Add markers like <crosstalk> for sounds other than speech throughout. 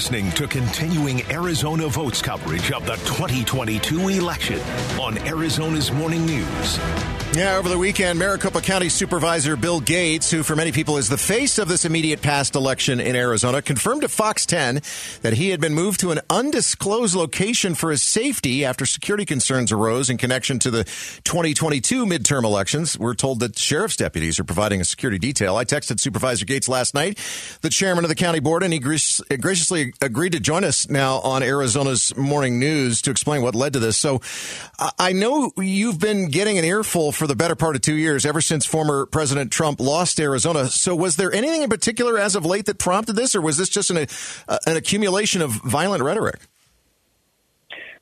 listening to continuing Arizona Votes coverage of the 2022 election on Arizona's Morning News. Yeah, over the weekend, Maricopa County Supervisor Bill Gates, who for many people is the face of this immediate past election in Arizona, confirmed to Fox 10 that he had been moved to an undisclosed location for his safety after security concerns arose in connection to the 2022 midterm elections. We're told that sheriff's deputies are providing a security detail. I texted Supervisor Gates last night, the chairman of the county board, and he graciously agreed to join us now on Arizona's morning news to explain what led to this. So I know you've been getting an earful for the better part of two years, ever since former President Trump lost Arizona. So, was there anything in particular as of late that prompted this, or was this just an, uh, an accumulation of violent rhetoric?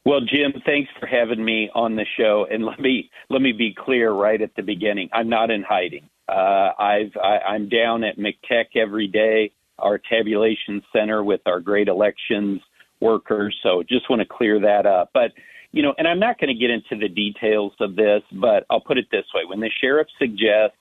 Well, Jim, thanks for having me on the show, and let me let me be clear right at the beginning. I'm not in hiding. Uh, I've I, I'm down at MCTEC every day, our tabulation center with our great elections workers. So, just want to clear that up. But you know, and I'm not going to get into the details of this, but I'll put it this way: when the sheriff suggests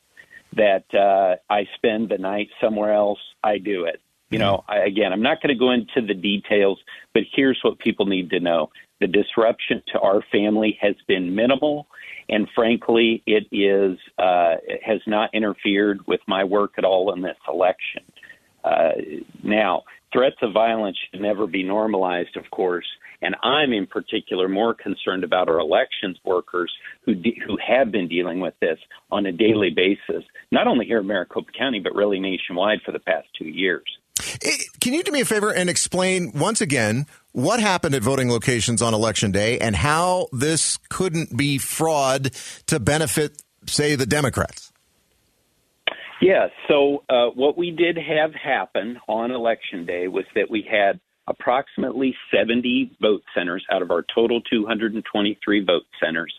that uh, I spend the night somewhere else, I do it. You know, I, again, I'm not going to go into the details, but here's what people need to know: the disruption to our family has been minimal, and frankly, it is uh, it has not interfered with my work at all in this election. Uh, now, threats of violence should never be normalized, of course. And I'm in particular more concerned about our elections workers who de- who have been dealing with this on a daily basis, not only here in Maricopa County, but really nationwide for the past two years. Eh, can you do me a favor and explain once again what happened at voting locations on election day and how this couldn't be fraud to benefit, say, the Democrats? Yeah, so uh, what we did have happen on election day was that we had approximately 70 vote centers out of our total 223 vote centers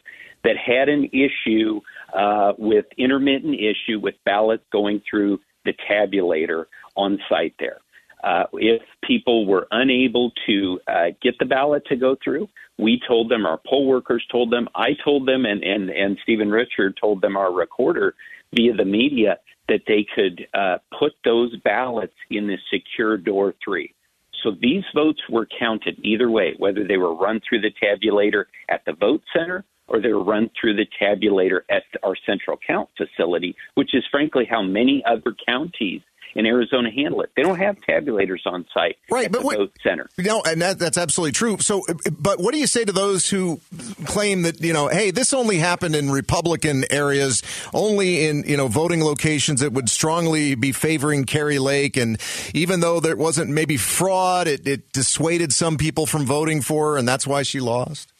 that had an issue uh, with intermittent issue with ballots going through the tabulator on site there. Uh, if people were unable to uh, get the ballot to go through, we told them, our poll workers told them, I told them, and, and, and Stephen Richer told them, our recorder via the media, that they could uh, put those ballots in the secure door three. So these votes were counted either way, whether they were run through the tabulator at the vote center or they were run through the tabulator at our central count facility, which is frankly how many other counties in Arizona handle it. They don't have tabulators on site right, but what, vote center. No, and that, that's absolutely true. So, but what do you say to those who claim that you know, hey, this only happened in Republican areas, only in you know voting locations that would strongly be favoring Kari Lake, and even though there wasn't maybe fraud, it, it dissuaded some people from voting for her, and that's why she lost.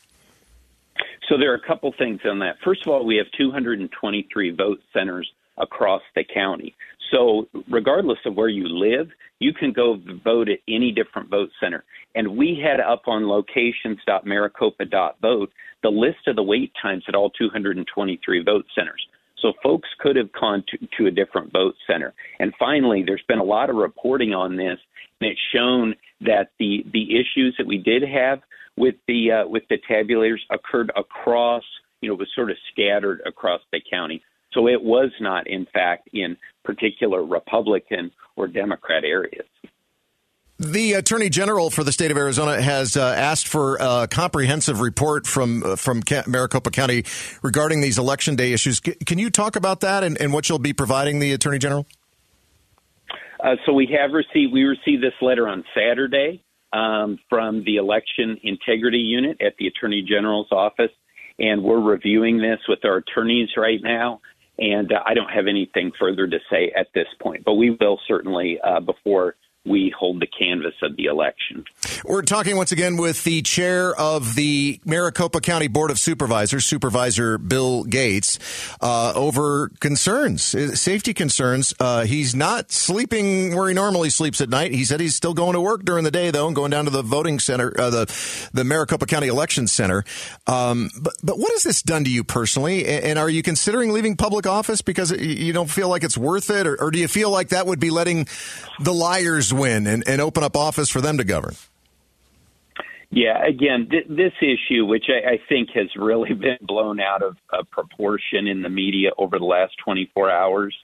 So there are a couple things on that. First of all, we have 223 vote centers across the county. So, regardless of where you live, you can go vote at any different vote center. And we had up on locations.maricopa.vote the list of the wait times at all 223 vote centers. So folks could have gone to, to a different vote center. And finally, there's been a lot of reporting on this, and it's shown that the the issues that we did have with the uh, with the tabulators occurred across, you know, was sort of scattered across the county. So it was not, in fact, in particular Republican or Democrat areas. The Attorney General for the state of Arizona has uh, asked for a comprehensive report from uh, from Maricopa County regarding these election day issues. C- can you talk about that and, and, what you'll be providing the Attorney General? Uh, so we have received we received this letter on Saturday um, from the Election Integrity Unit at the Attorney General's office, and we're reviewing this with our attorneys right now. And uh, I don't have anything further to say at this point, but we will certainly uh, before we hold the canvass of the election. We're talking once again with the chair of the Maricopa County Board of Supervisors, Supervisor Bill Gates, uh, over concerns, uh, safety concerns. Uh, he's not sleeping where he normally sleeps at night. He said he's still going to work during the day, though, and going down to the voting center, uh, the the Maricopa County Election Center. Um, but but what has this done to you personally? And are you considering leaving public office because you don't feel like it's worth it, or, or do you feel like that would be letting the liars win and, and open up office for them to govern? Yeah, again, th- this issue, which I, I, think has really <laughs> been blown out of, proportion in the media over the last 24 hours,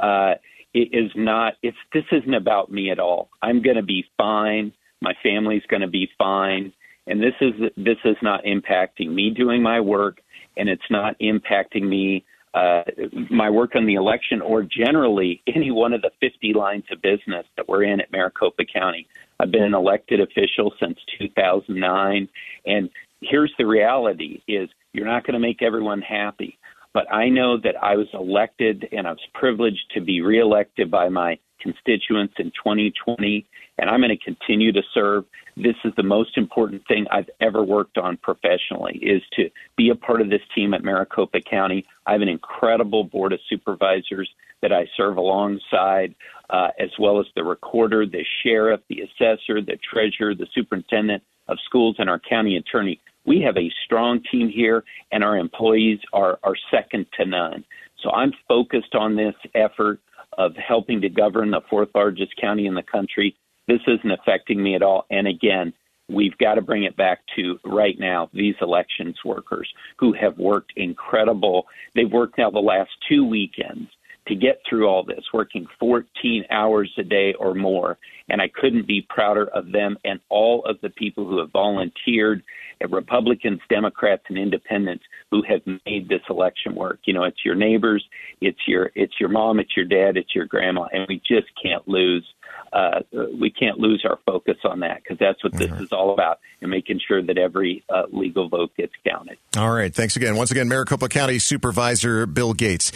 uh, it is not. It's this isn't about me at all. I'm going to be fine My family's going to be fine. And this is this is not impacting me doing my work, and it's not impacting me uh, my work on the election or generally any one of the 50 lines of business that we're in at Maricopa County. I've been an elected official since 2009, and here's the reality: is you're not going to make everyone happy. But I know that I was elected and I was privileged to be reelected by my constituents in 2020, and I'm going to continue to serve. This is the most important thing I've ever worked on professionally is to be a part of this team at Maricopa County. I have an incredible board of supervisors that I serve alongside, uh, as well as the recorder, the sheriff, the assessor, the treasurer, the superintendent of schools, and our county attorney. We have a strong team here, and our employees are, are second to none. So I'm focused on this effort of helping to govern the fourth largest county in the country. This isn't affecting me at all. And again, we've got to bring it back to right now these elections workers who have worked incredible. They've worked now the last two weekends to get through all this, working 14 hours a day or more. And I couldn't be prouder of them and all of the people who have volunteered, uh, Republicans, Democrats, and Independents who have made this election work. You know, it's your neighbors, it's your it's your mom, it's your dad, it's your grandma, and we just can't lose. Uh, we can't lose our focus on that because that's what this mm-hmm. is all about and making sure that every uh, legal vote gets counted. All right. Thanks again. Once again, Maricopa County Supervisor Bill Gates.